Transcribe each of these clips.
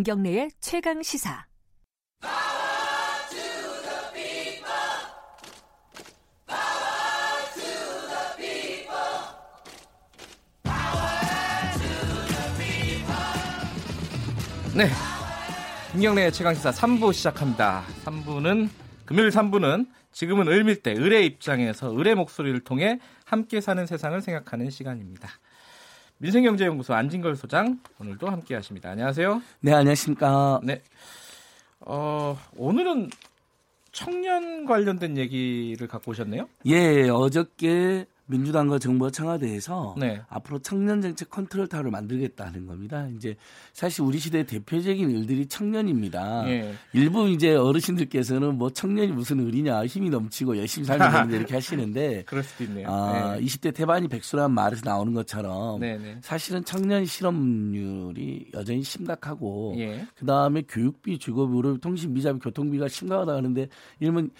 김경래의 최강 시사. 네. 김경래의 최강시사 3부 시작합니다. 3부는, 금요일 3부는 지금은 을밀대, 을의 입장에서 을의 목소리를 통해 함께 사는 세상을 생각하는 시간입니다. 민생경제연구소 안진걸 소장 오늘도 함께 하십니다. 안녕하세요. 네, 안녕하십니까. 네. 어, 오늘은 청년 관련된 얘기를 갖고 오셨네요? 예, 어저께 민주당과 정부와 청와대에서 네. 앞으로 청년 정책 컨트롤 타워를 만들겠다는 겁니다. 이제 사실 우리 시대의 대표적인 일들이 청년입니다. 예. 일부 이제 어르신들께서는 뭐 청년이 무슨 을이냐 힘이 넘치고 열심히 살면 되는데 이렇게 하시는데 그럴 수도 있네요. 아, 네. 20대 태반이 백수라는 말에서 나오는 것처럼 네, 네. 사실은 청년 실업률이 여전히 심각하고 예. 그다음에 교육비, 주거비, 통신 비 자비, 교통비가 심각하다 하는데 이러면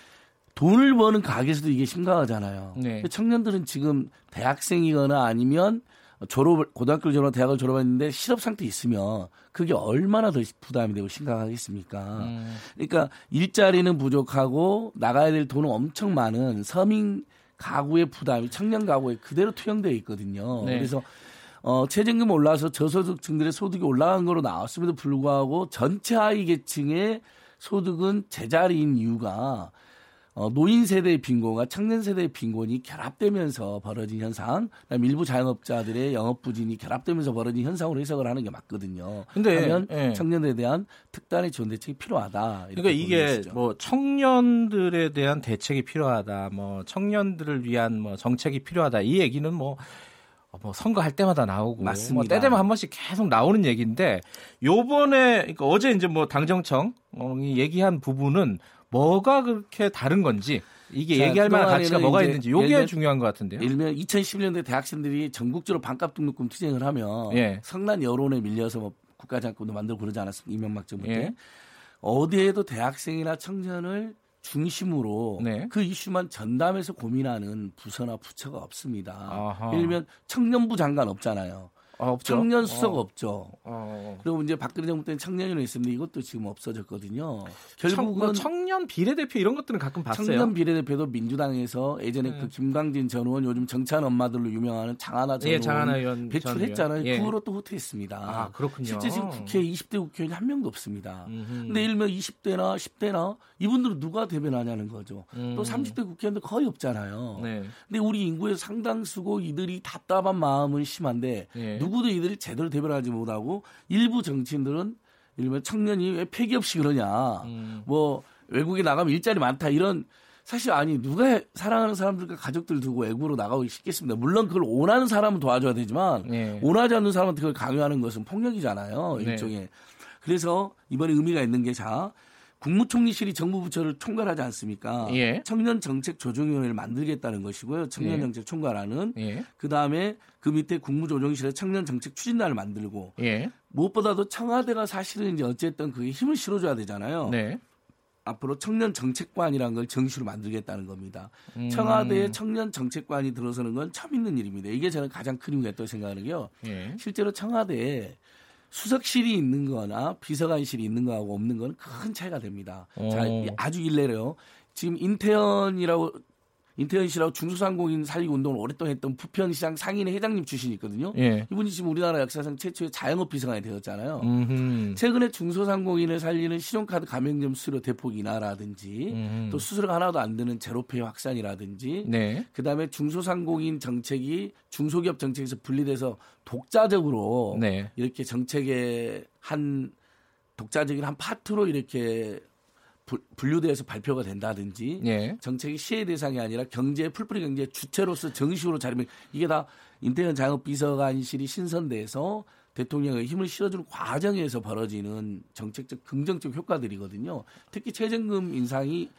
돈을 버는 가게에서도 이게 심각하잖아요. 네. 청년들은 지금 대학생이거나 아니면 졸업 고등학교를 졸업 대학을 졸업했는데 실업 상태 에 있으면 그게 얼마나 더 부담이 되고 심각하겠습니까? 음, 그러니까 일자리는 부족하고 나가야 될 돈은 엄청 많은 서민 가구의 부담이 청년 가구에 그대로 투영되어 있거든요. 네. 그래서 어, 최저임금 올라서 저소득층들의 소득이 올라간 거로 나왔음에도 불구하고 전체 하위 계층의 소득은 제자리인 이유가 어, 노인 세대의 빈곤과 청년 세대의 빈곤이 결합되면서 벌어진 현상, 그다음에 일부 자영업자들의 영업 부진이 결합되면서 벌어진 현상으로 해석을 하는 게 맞거든요. 근데, 하면 예. 청년들에 대한 특단의 지원 대책이 필요하다. 그러니까 이게 것이죠. 뭐 청년들에 대한 대책이 필요하다, 뭐 청년들을 위한 뭐 정책이 필요하다 이 얘기는 뭐, 어, 뭐 선거할 때마다 나오고 맞습니다. 뭐 때되면 한 번씩 계속 나오는 얘기인데 요번에 그러니까 어제 이제 뭐 당정청이 얘기한 부분은 뭐가 그렇게 다른 건지 이게 자, 얘기할 만한 가치가 뭐가 있는지 예를 중요한 것 같은데요. 예를 들면 2011년대 대학생들이 전국적으로 반값 등록금 투쟁을 하면 예. 성난 여론에 밀려서 뭐 국가장학금도 만들고 그러지 않았습니까? 이명박 정부 때. 예. 어디에도 대학생이나 청년을 중심으로 네. 그 이슈만 전담해서 고민하는 부서나 부처가 없습니다. 아하. 예를 들면 청년부 장관 없잖아요. 아. 청년 수석 어. 없죠. 어. 그리고 이제 박근혜 정부 때는 청년위원회 있었는데 이것도 지금 없어졌거든요. 청, 결국은 뭐 청년 비례대표 이런 것들은 가끔 봤어요. 청년 비례대표도 민주당에서 예전에 네. 그 김광진 전 의원 요즘 정찬 엄마들로 유명하는 장하나 전 예, 의원 장하나 의원 전 배출했잖아요. 예. 그거로 또 후퇴했습니다. 아, 그렇군요. 실제 지금 국회에 20대 국회의원이 한 명도 없습니다. 음흠. 근데 일면 20대나 10대나 이분들은 누가 대변하냐는 거죠. 음. 또 30대 국회의원도 거의 없잖아요. 네. 근데 우리 인구의 상당수고 이들이 답답한 마음은 심한데 예. 누구도 이들을 제대로 대변하지 못하고 일부 정치인들은 일면 청년이 왜 폐기 없이 그러냐. 음. 뭐 외국에 나가면 일자리 많다 이런 사실 아니 누가 사랑하는 사람들과 가족들 두고 외국으로 나가고 싶겠습니다. 물론 그걸 원하는 사람은 도와줘야 되지만 예. 원하지 않는 사람한테 그걸 강요하는 것은 폭력이잖아요. 네. 일종의. 그래서 이번에 의미가 있는 게 자. 국무총리실이 정부 부처를 총괄하지 않습니까? 예. 청년 정책 조정위원회를 만들겠다는 것이고요. 청년 예. 정책 총괄하는 예. 그 다음에 그 밑에 국무조정실에 청년 정책 추진단을 만들고 예. 무엇보다도 청와대가 사실은 이제 어쨌든 그게 힘을 실어줘야 되잖아요. 네. 앞으로 청년 정책관이라는 걸 정식으로 만들겠다는 겁니다. 음. 청와대에 청년 정책관이 들어서는 건 처음 있는 일입니다. 이게 저는 가장 큰 의미가 있다고 생각하는 게요. 예. 실제로 청와대에 수석실이 있는 거나 비서관실이 있는 거하고 없는 건 큰 차이가 됩니다. 오. 자, 아주 일례로요. 지금 인태현이라고 인태현 씨라고 중소상공인 살리기 운동을 오랫동안 했던 부평시장 상인회 회장님 출신이 있거든요. 예. 이분이 지금 우리나라 역사상 최초의 자영업 비서관이 되었잖아요. 음흠. 최근에 중소상공인을 살리는 신용카드 가맹점 수수료 대폭 인하라든지 음흠. 또 수수료가 하나도 안 드는 제로페이 확산이라든지 네. 그다음에 중소상공인 정책이 중소기업 정책에서 분리돼서 독자적으로 네. 이렇게 정책의 한 독자적인 한 파트로 이렇게 부- 분류돼서 발표가 된다든지 예. 정책이 시의 대상이 아니라 경제 풀뿌리 경제 주체로서 정식으로 자리면 이게 다 인태현 장업 비서관실이 신선돼서 대통령의 힘을 실어주는 과정에서 벌어지는 정책적 긍정적 효과들이거든요. 특히 최저임금 인상이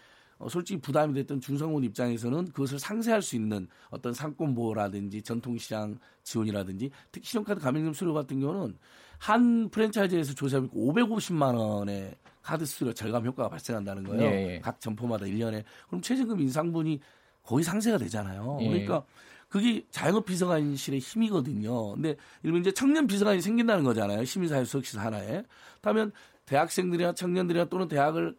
어, 솔직히 부담이 됐던 중성원 입장에서는 그것을 상쇄할 수 있는 어떤 상권 보호라든지 전통시장 지원이라든지 특히 신용카드 가맹점 수료 같은 경우는 한 프랜차이즈에서 조사해보니까 550만 원의 카드 수수료 절감 효과가 발생한다는 거예요. 예, 예. 각 점포마다 1년에. 그럼 최저임금 인상분이 거의 상쇄가 되잖아요. 예. 그러니까 그게 자영업 비서관실의 힘이거든요. 근데 일본 이제 청년 비서관이 생긴다는 거잖아요. 시민사회 수석실 하나에. 그러면 대학생들이나 청년들이나 또는 대학을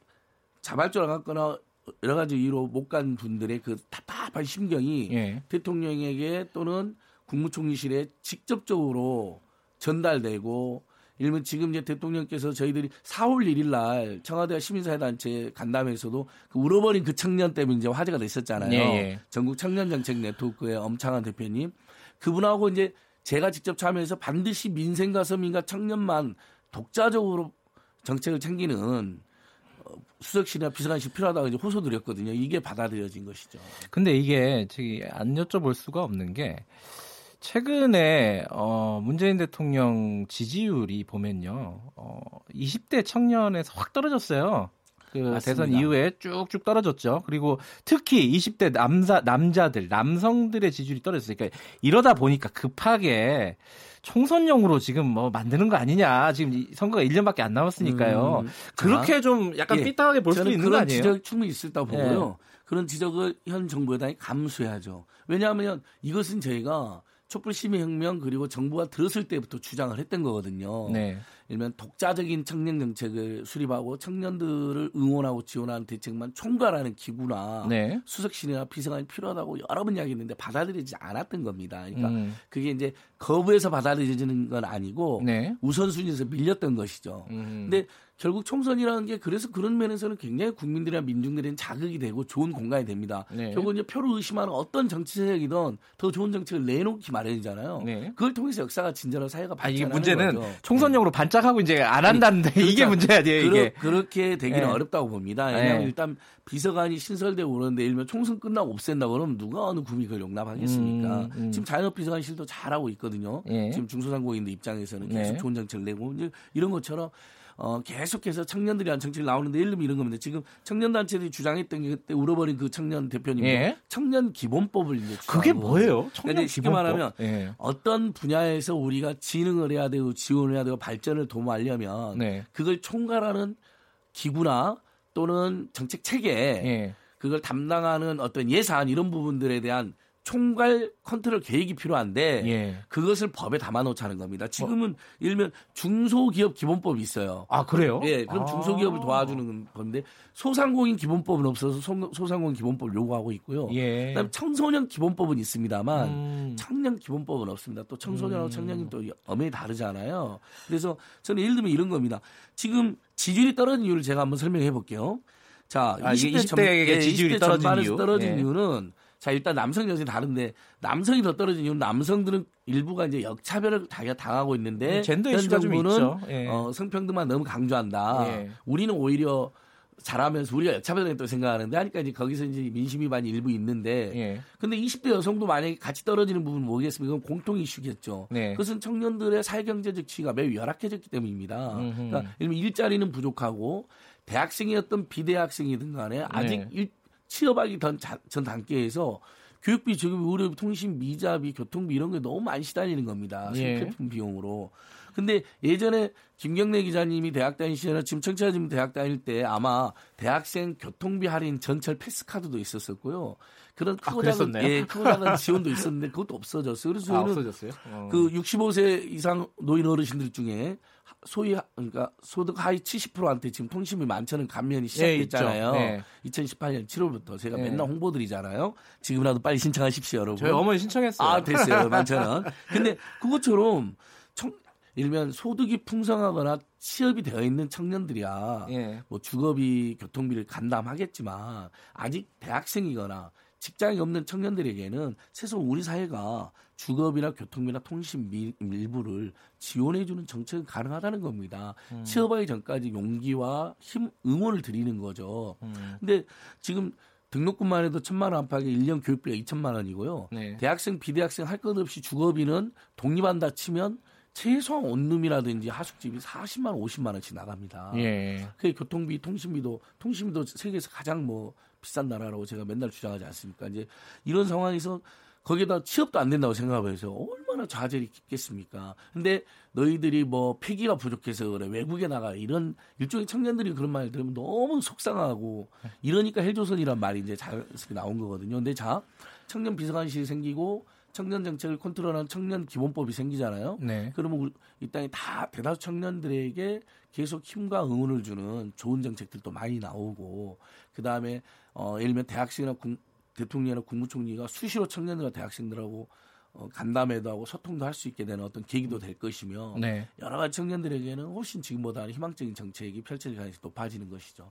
자발적으로 갔거나 여러 가지 이유로 못 간 분들의 그 답답한 심경이 예. 대통령에게 또는 국무총리실에 직접적으로 전달되고 일본 지금 이제 대통령께서 저희들이 4월 1일 날 청와대와 시민사회단체 간담회에서도 그 울어버린 그 청년 때문에 이제 화제가 됐었잖아요. 예, 예. 전국 청년정책 네트워크의 엄창한 대표님 그분하고 이제 제가 직접 참여해서 반드시 민생과 서민과 청년만 독자적으로 정책을 챙기는 어, 수석실이나 비서관실 필요하다고 이제 호소드렸거든요. 이게 받아들여진 것이죠. 근데 이게 저기 안 여쭤볼 수가 없는 게 최근에 어 문재인 대통령 지지율이 보면요. 어 20대 청년에서 확 떨어졌어요. 그 맞습니다. 대선 이후에 쭉쭉 떨어졌죠. 그리고 특히 20대 남자 남자들 남성들의 지지율이 떨어졌어요. 그러니까 이러다 보니까 급하게 총선용으로 지금 뭐 만드는 거 아니냐. 지금 이 선거가 1년밖에 안 남았으니까요. 음, 그렇게 좀 약간 예. 삐딱하게 볼 수도 저는 있는 거 아니에요? 예. 지적 충분히 있을 다 보고요. 그런 지적을 현 정부 여당이 감수해야죠. 왜냐하면 이것은 저희가 촛불 시민혁명 그리고 정부가 들었을 때부터 주장을 했던 거거든요. 네. 일면 독자적인 청년 정책을 수립하고 청년들을 응원하고 지원하는 대책만 총괄하는 기구나 네. 수석실이나 비서관이 필요하다고 여러 번 이야기했는데 받아들이지 않았던 겁니다. 그러니까 음. 그게 이제 거부해서 받아들여지는 건 아니고 네. 우선순위에서 밀렸던 것이죠. 음. 근데 결국 총선이라는 게 그래서 그런 면에서는 굉장히 국민들이나 민중들에는 자극이 되고 좋은 공간이 됩니다. 네. 결국 이제 표를 의심하는 어떤 정치 세력이든 더 좋은 정책을 내놓기 마련이잖아요. 네. 그걸 통해서 역사가 진전하고 사회가 아 이게 발전하는 문제는 거죠. 총선용으로 반짝하고 이제 안 한다는데 이게 그렇죠. 문제야 돼요 이게. 그러, 그렇게 되기는 네. 어렵다고 봅니다. 왜냐하면 네. 일단 비서관이 신설되고 그러는데 일면 총선 끝나고 없앤다 그러면 누가 어느 국민이 그걸 용납하겠습니까? 음, 음. 지금 자연업 비서관실도 잘하고 있거든요. 예. 지금 중소상공인들 입장에서는 계속 네. 좋은 정책을 내고 이제 이런 것처럼 어, 계속해서 청년들이 한 정책이 나오는데 예를 들면 이런 겁니다. 지금 청년단체들이 주장했던 게 그때 울어버린 그 청년 대표님 예. 청년 기본법을 이제 그게 뭐예요? 청년 근데 쉽게 기본법? 말하면 예. 어떤 분야에서 우리가 진흥을 해야 되고 지원을 해야 되고 발전을 도모하려면 네. 그걸 총괄하는 기구나 또는 정책 체계 예. 그걸 담당하는 어떤 예산 이런 부분들에 대한 총괄 컨트롤 계획이 필요한데 예. 그것을 법에 담아놓자는 겁니다. 지금은 일면 중소기업 기본법이 있어요. 아 그래요? 예, 그럼 아. 중소기업을 도와주는 건데 소상공인 기본법은 없어서 소, 소상공인 기본법을 요구하고 있고요. 예. 그다음에 청소년 기본법은 있습니다만 음. 청년 기본법은 없습니다. 또 청소년하고 음. 청년이 또 엄연히 다르잖아요. 그래서 저는 예를 들면 이런 겁니다. 지금 지지율이 떨어진 이유를 제가 한번 설명해 볼게요. 자, 아, 이게 20대 20대 의 지지율이 20대 떨어진 이유? 떨어진 예. 이유는 자 일단 남성 여성이 다른데 남성이 더 떨어진 이유는 남성들은 일부가 이제 역차별을 자기가 당하고 있는데 음, 젠더 현 이슈가 좀 정부는. 예. 어, 성평등만 너무 강조한다. 예. 우리는 오히려 잘하면서 우리가 역차별을 생각하는데 하니까 이제 거기서 이제 민심 위반이 일부 있는데 예. 근데 20대 여성도 만약에 같이 떨어지는 부분은 뭐겠습니까? 그건 공통 이슈겠죠. 네. 그것은 청년들의 사회경제적 지위가 매우 열악해졌기 때문입니다. 음흠. 그러니까 일자리는 부족하고 대학생이었던 비대학생이든 간에 아직 네. 일- 취업하기 전, 자- 전 단계에서 교육비, 저교비, 의료비, 통신, 미자비, 교통비 이런 게 너무 많이 시달리는 겁니다. 예. 생필품 비용으로. 근데 예전에 김경래 기자님이 대학 다닐 시절에 지금 청취자님 대학 다닐 때 아마 대학생 교통비 할인 전철 패스 카드도 있었었고요. 그런 아, 크고 작은 그랬었나요? 예, 크고 작은 지원도 있었는데 그것도 없어졌어요. 그래서 아, 저희는 없어졌어요? 어. 그 65세 이상 노인 어르신들 중에 소위 하- 그러니까 소득 하위 70%한테 지금 통신비 만천원 감면이 시작됐잖아요. 예, 2018년 7월부터 제가 예. 맨날 홍보드리잖아요. 지금이라도 빨리 신청하십시오, 여러분. 저희 어머니 신청했어요. 아 됐어요, 만천원. 근데 그것처럼 청, 일면 소득이 풍성하거나 취업이 되어 있는 청년들이야. 예. 뭐 주거비, 교통비를 감당하겠지만 아직 대학생이거나 직장이 없는 청년들에게는 최소 우리 사회가 주거비나 교통비나 통신비 일부를 지원해주는 정책은 가능하다는 겁니다. 음. 취업하기 전까지 용기와 힘, 응원을 드리는 거죠. 음. 근데 지금 등록금만 해도 천만 원 안팎에 1년 교육비가 2천만 원이고요. 네. 대학생, 비대학생 할 것 없이 주거비는 독립한다 치면 최소한 원룸이라든지 하숙집이 40만 원, 50만 원씩 나갑니다. 예. 그 교통비, 통신비도 통신비도 세계에서 가장 뭐 비싼 나라라고 제가 맨날 주장하지 않습니까? 이제 이런 상황에서 거기다 취업도 안 된다고 생각해서 얼마나 좌절이 깊겠습니까? 근데 너희들이 뭐 폐기가 부족해서 그래 외국에 나가 이런 일종의 청년들이 그런 말 들으면 너무 속상하고 이러니까 헬조선이란 말이 이제 자연스럽게 나온 거거든요. 근데 자 청년 비서관실이 생기고 청년 정책을 컨트롤하는 청년 기본법이 생기잖아요. 네. 그러면 우리, 이 땅에 다 대다수 청년들에게 계속 힘과 응원을 주는 좋은 정책들도 많이 나오고 그 다음에 어, 예를 들면 대학생이나 국, 대통령이나 국무총리가 수시로 청년들과 대학생들하고 어, 간담회도 하고 소통도 할 수 있게 되는 어떤 계기도 될 것이며 네. 여러 가지 청년들에게는 훨씬 지금보다 희망적인 정책이 펼쳐질 가능성이 높아지는 것이죠.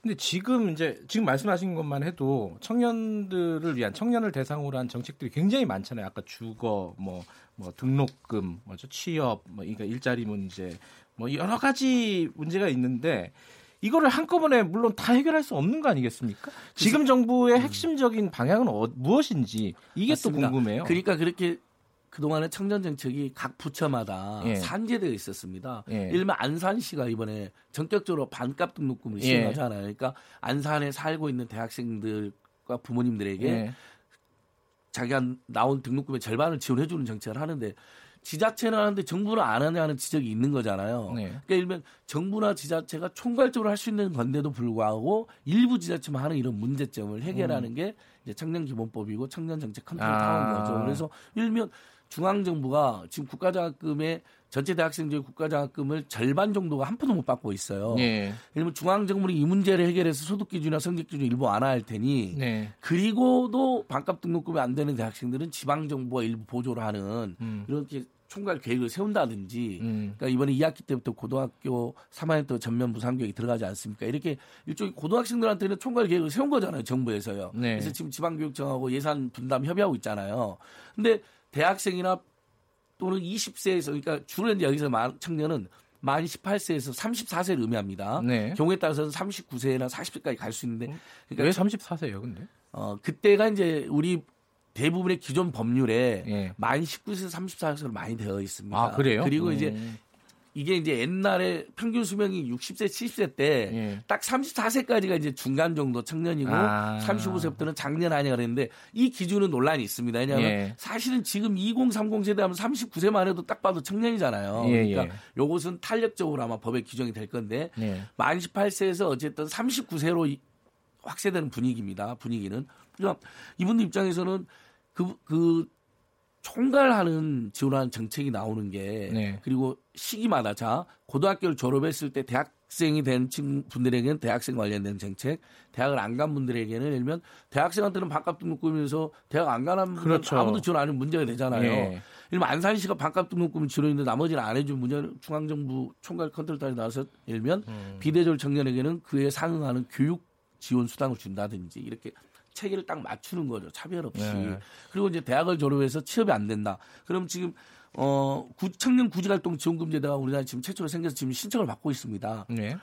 근데 지금 이제 지금 말씀하신 것만 해도 청년들을 위한 청년을 대상으로 한 정책들이 굉장히 많잖아요. 아까 주거, 뭐, 뭐 등록금, 뭐죠 취업, 뭐 그러니까 일자리 문제, 뭐 여러 가지 문제가 있는데 이거를 한꺼번에 물론 다 해결할 수 없는 거 아니겠습니까? 지금 정부의 핵심적인 방향은 어, 무엇인지 이게 맞습니다. 또 궁금해요. 그러니까 그렇게 그동안에 청년 정책이 각 부처마다 예. 산재되어 있었습니다. 예. 예를 들면 안산시가 이번에 전격적으로 반값 등록금을 예. 시행하잖아요. 그러니까 안산에 살고 있는 대학생들과 부모님들에게 예. 자기가 나온 등록금의 절반을 지원해 주는 정책을 하는데 지자체는 하는데 정부는 안 하냐는 지적이 있는 거잖아요. 네. 그러니까 들면 정부나 지자체가 총괄적으로 할 수 있는 건데도 불구하고 일부 지자체만 하는 이런 문제점을 해결하는 게 이제 청년 기본법이고 청년 정책 컨트롤 음. 아. 거죠. 그래서 들면 중앙 정부가 지금 국가장학금의 전체 대학생 중에 국가장학금을 절반 정도가 한 푼도 못 받고 있어요. 예. 예를 들면 중앙 정부는 이 문제를 해결해서 소득 기준이나 성적 기준 일부 완화할 테니 네. 그리고도 반값 등록금이 안 되는 대학생들은 지방 정부가 일부 보조를 하는 음. 이렇게 총괄 계획을 세운다든지 음. 그러니까 이번에 2학기 때부터 고등학교 3학년 때 전면 무상교육이 들어가지 않습니까? 이렇게 일종의 고등학생들한테는 총괄 계획을 세운 거잖아요, 정부에서요. 네. 그래서 지금 지방교육청하고 예산 분담 협의하고 있잖아요. 근데 대학생이나 또는 20세에서 그러니까 주로 이제 여기서 만- 청년은 만 18세에서 34세를 의미합니다. 네. 경우에 따라서는 39세나 40세까지 갈 수 있는데 그러니까 왜 34세예요, 근데? 어, 그때가 이제 우리 대부분의 기존 법률에 예. 만 19세에서 34세로 많이 되어 있습니다. 아, 그래요? 그리고 음. 이제 이게 이제 옛날에 평균 수명이 60세, 70세 때 예. 딱 34세까지가 이제 중간 정도 청년이고 아. 35세부터는 장년 아니가 그랬는데 이 기준은 논란이 있습니다. 왜냐하면 예. 사실은 지금 2030 세대 하면 39세만 해도 딱 봐도 청년이잖아요. 예, 그러니까 예. 요것은 탄력적으로 아마 법에 규정이 될 건데 예. 만 18세에서 어쨌든 39세로 확대되는 분위기입니다. 분위기는. 그러니까 이분들 입장에서는 그, 그 총괄하는 지원하는 정책이 나오는 게 네. 그리고 시기마다 자 고등학교를 졸업했을 때 대학생이 된 친- 분들에게는 대학생 관련된 정책, 대학을 안 간 분들에게는 예를 들면 대학생한테는 반값 등록금에서 대학 안 가는 분은 그렇죠. 아무도 지원 안 하는 문제가 되잖아요. 예. 예를 들면 안산시가 반값 등록금을 지원했는데 나머지는 안 해준 문제는 중앙정부 총괄 컨트롤단이 나와서 예를 들면 음. 비대졸 청년에게는 그에 상응하는 교육 지원 수당을 준다든지 이렇게 체계를 딱 맞추는 거죠. 차별 없이. 네. 그리고 이제 대학을 졸업해서 취업이 안 된다. 그럼 지금 어 구- 청년 구직활동 지원금제도가 우리나라 지금 최초로 생겨서 지금 신청을 받고 있습니다. 네.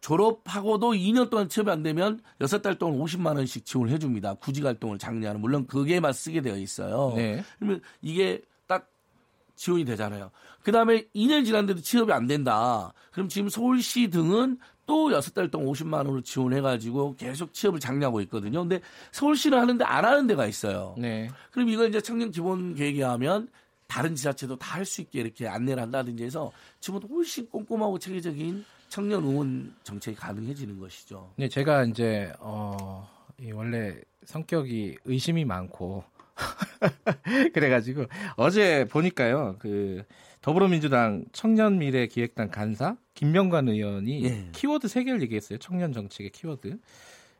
졸업하고도 2년 동안 취업이 안 되면 6달 동안 50만 원씩 지원을 해줍니다. 구직활동을 장려하는 물론 그게만 쓰게 되어 있어요. 네. 그러면 이게 딱 지원이 되잖아요. 그 다음에 2년 지났는데도 취업이 안 된다. 그럼 지금 서울시 등은 또 6달 동안 50만 원으로 지원해가지고 계속 취업을 장려하고 있거든요. 근데 서울시는 하는데 안 하는 데가 있어요. 네. 그럼 이걸 이제 청년 기본 계획에 하면 다른 지자체도 다 할 수 있게 이렇게 안내를 한다든지 해서 지금보다 훨씬 꼼꼼하고 체계적인 청년 응원 정책이 가능해지는 것이죠. 네, 제가 이제 어, 이 원래 성격이 의심이 많고 그래가지고 어제 보니까요 그 더불어민주당 청년미래기획단 간사 김명관 의원이 예. 키워드 세 개를 얘기했어요 청년 정책의 키워드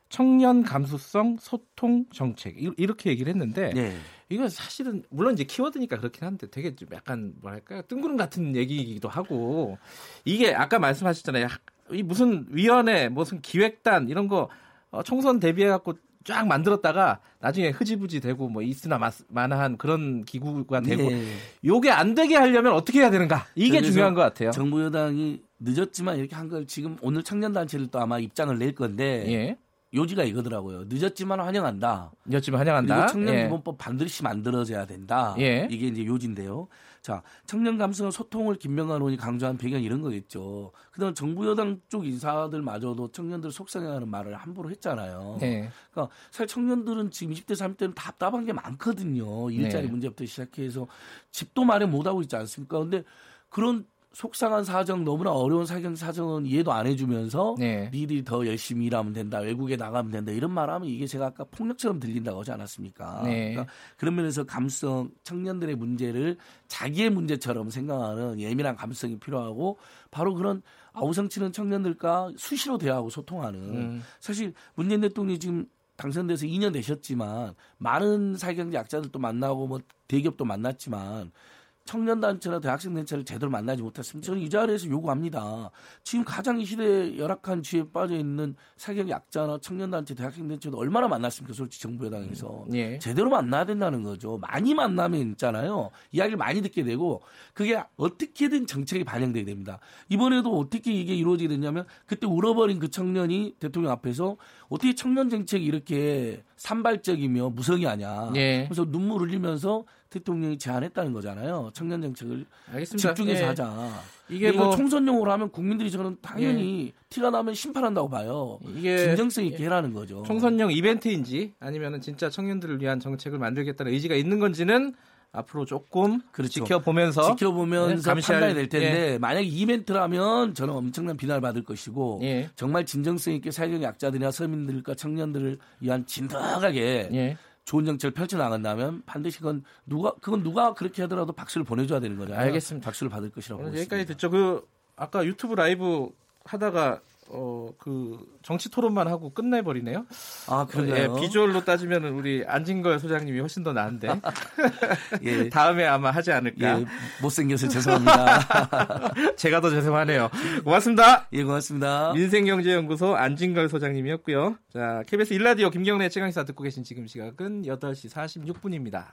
청년 감수성 소통 정책 이- 이렇게 얘기를 했는데 네. 이거 사실은 물론 이제 키워드니까 그렇긴 한데 되게 좀 약간 뭐랄까 뜬구름 같은 얘기이기도 하고 이게 아까 말씀하셨잖아요. 이 무슨 위원회 무슨 기획단 이런 거 어, 총선 대비해 갖고 쫙 만들었다가 나중에 흐지부지 되고 뭐 있으나 마, 마나한 그런 기구가 되고 네. 요게 안 되게 하려면 어떻게 해야 되는가 이게 중요한 것 같아요. 정부 여당이 늦었지만 이렇게 한 걸 지금 오늘 청년단체를 또 아마 입장을 낼 건데 예, 요지가 이거더라고요. 늦었지만 환영한다. 여지만 환영한다. 그리고 청년 예. 기본법 반드시 만들어져야 된다. 예. 이게 이제 요지인데요. 자, 청년 감성 소통을 김명관 의원이 강조한 배경 이런 거겠죠. 그다음 정부 여당 쪽 인사들마저도 청년들 속상해하는 말을 함부로 했잖아요. 예. 그러니까 사실 청년들은 지금 20대 30대는 답답한 게 많거든요. 일자리 네. 문제부터 시작해서 집도 마련 못 하고 있지 않습니까? 근데 그런 속상한 사정, 너무나 어려운 사정 사정은 이해도 안 해주면서 네. 니들이 더 열심히 일하면 된다, 외국에 나가면 된다 이런 말하면 이게 제가 아까 폭력처럼 들린다고 하지 않았습니까? 네. 그러니까 그런 면에서 감성 청년들의 문제를 자기의 문제처럼 생각하는 예민한 감성이 필요하고 바로 그런 아우성치는 청년들과 수시로 대화하고 소통하는 음. 사실 문재인 대통령이 지금 당선돼서 2년 되셨지만 많은 사회경제 약자들도 만나고 뭐 대기업도 만났지만 청년 단체나 대학생 단체를 제대로 만나지 못했습니다. 저는 이 자리에서 요구합니다. 지금 가장 이 시대에 열악한 쥐에 빠져 있는 사회경 약자나 청년 단체, 대학생 단체도 얼마나 만났습니까? 솔직히 정부 여당에서. 예. 제대로 만나야 된다는 거죠. 많이 만나면 있잖아요. 이야기를 많이 듣게 되고 그게 어떻게든 정책에 반영돼야 됩니다. 이번에도 어떻게 이게 이루어지게 됐냐면 그때 울어버린 그 청년이 대통령 앞에서 어떻게 청년 정책이 이렇게 산발적이며 무성이 하냐. 예. 그래서 눈물 흘리면서 대통령이 제안했다는 거잖아요. 청년 정책을 알겠습니다. 집중해서 예. 하자. 이게 뭐 총선용으로 하면 국민들이 저는 당연히 티가 나면 심판한다고 봐요. 이게 진정성 있게 해라는 거죠. 총선용 이벤트인지 아니면은 진짜 청년들을 위한 정책을 만들겠다는 의지가 있는 건지는 앞으로 조금 그렇죠. 지켜보면서 지켜보면서 네, 감시할- 판단이 될 텐데 만약에 이벤트라면 저는 엄청난 비난을 받을 것이고 예. 정말 진정성 있게 사회적 약자들이나 서민들과 청년들을 위한 진득하게 예. 좋은 정책을 펼쳐 나간다면 반드시 그건 누가 그건 누가 그렇게 하더라도 박수를 보내줘야 되는 거잖아요. 알겠습니다. 박수를 받을 것이라고. 여기까지 듣죠. 그 아까 유튜브 라이브 하다가 어 그 정치 토론만 하고 끝내버리네요. 아 그런가요? 예, 비주얼로 따지면 우리 안진걸 소장님이 훨씬 더 나은데 예. 다음에 아마 하지 않을까. 예, 못생겨서 죄송합니다. 제가 더 죄송하네요. 고맙습니다. 예, 고맙습니다. 민생경제연구소 안진걸 소장님이었고요. 자, KBS 일라디오 김경래 최강시사 듣고 계신 지금 시각은 8시 46분입니다.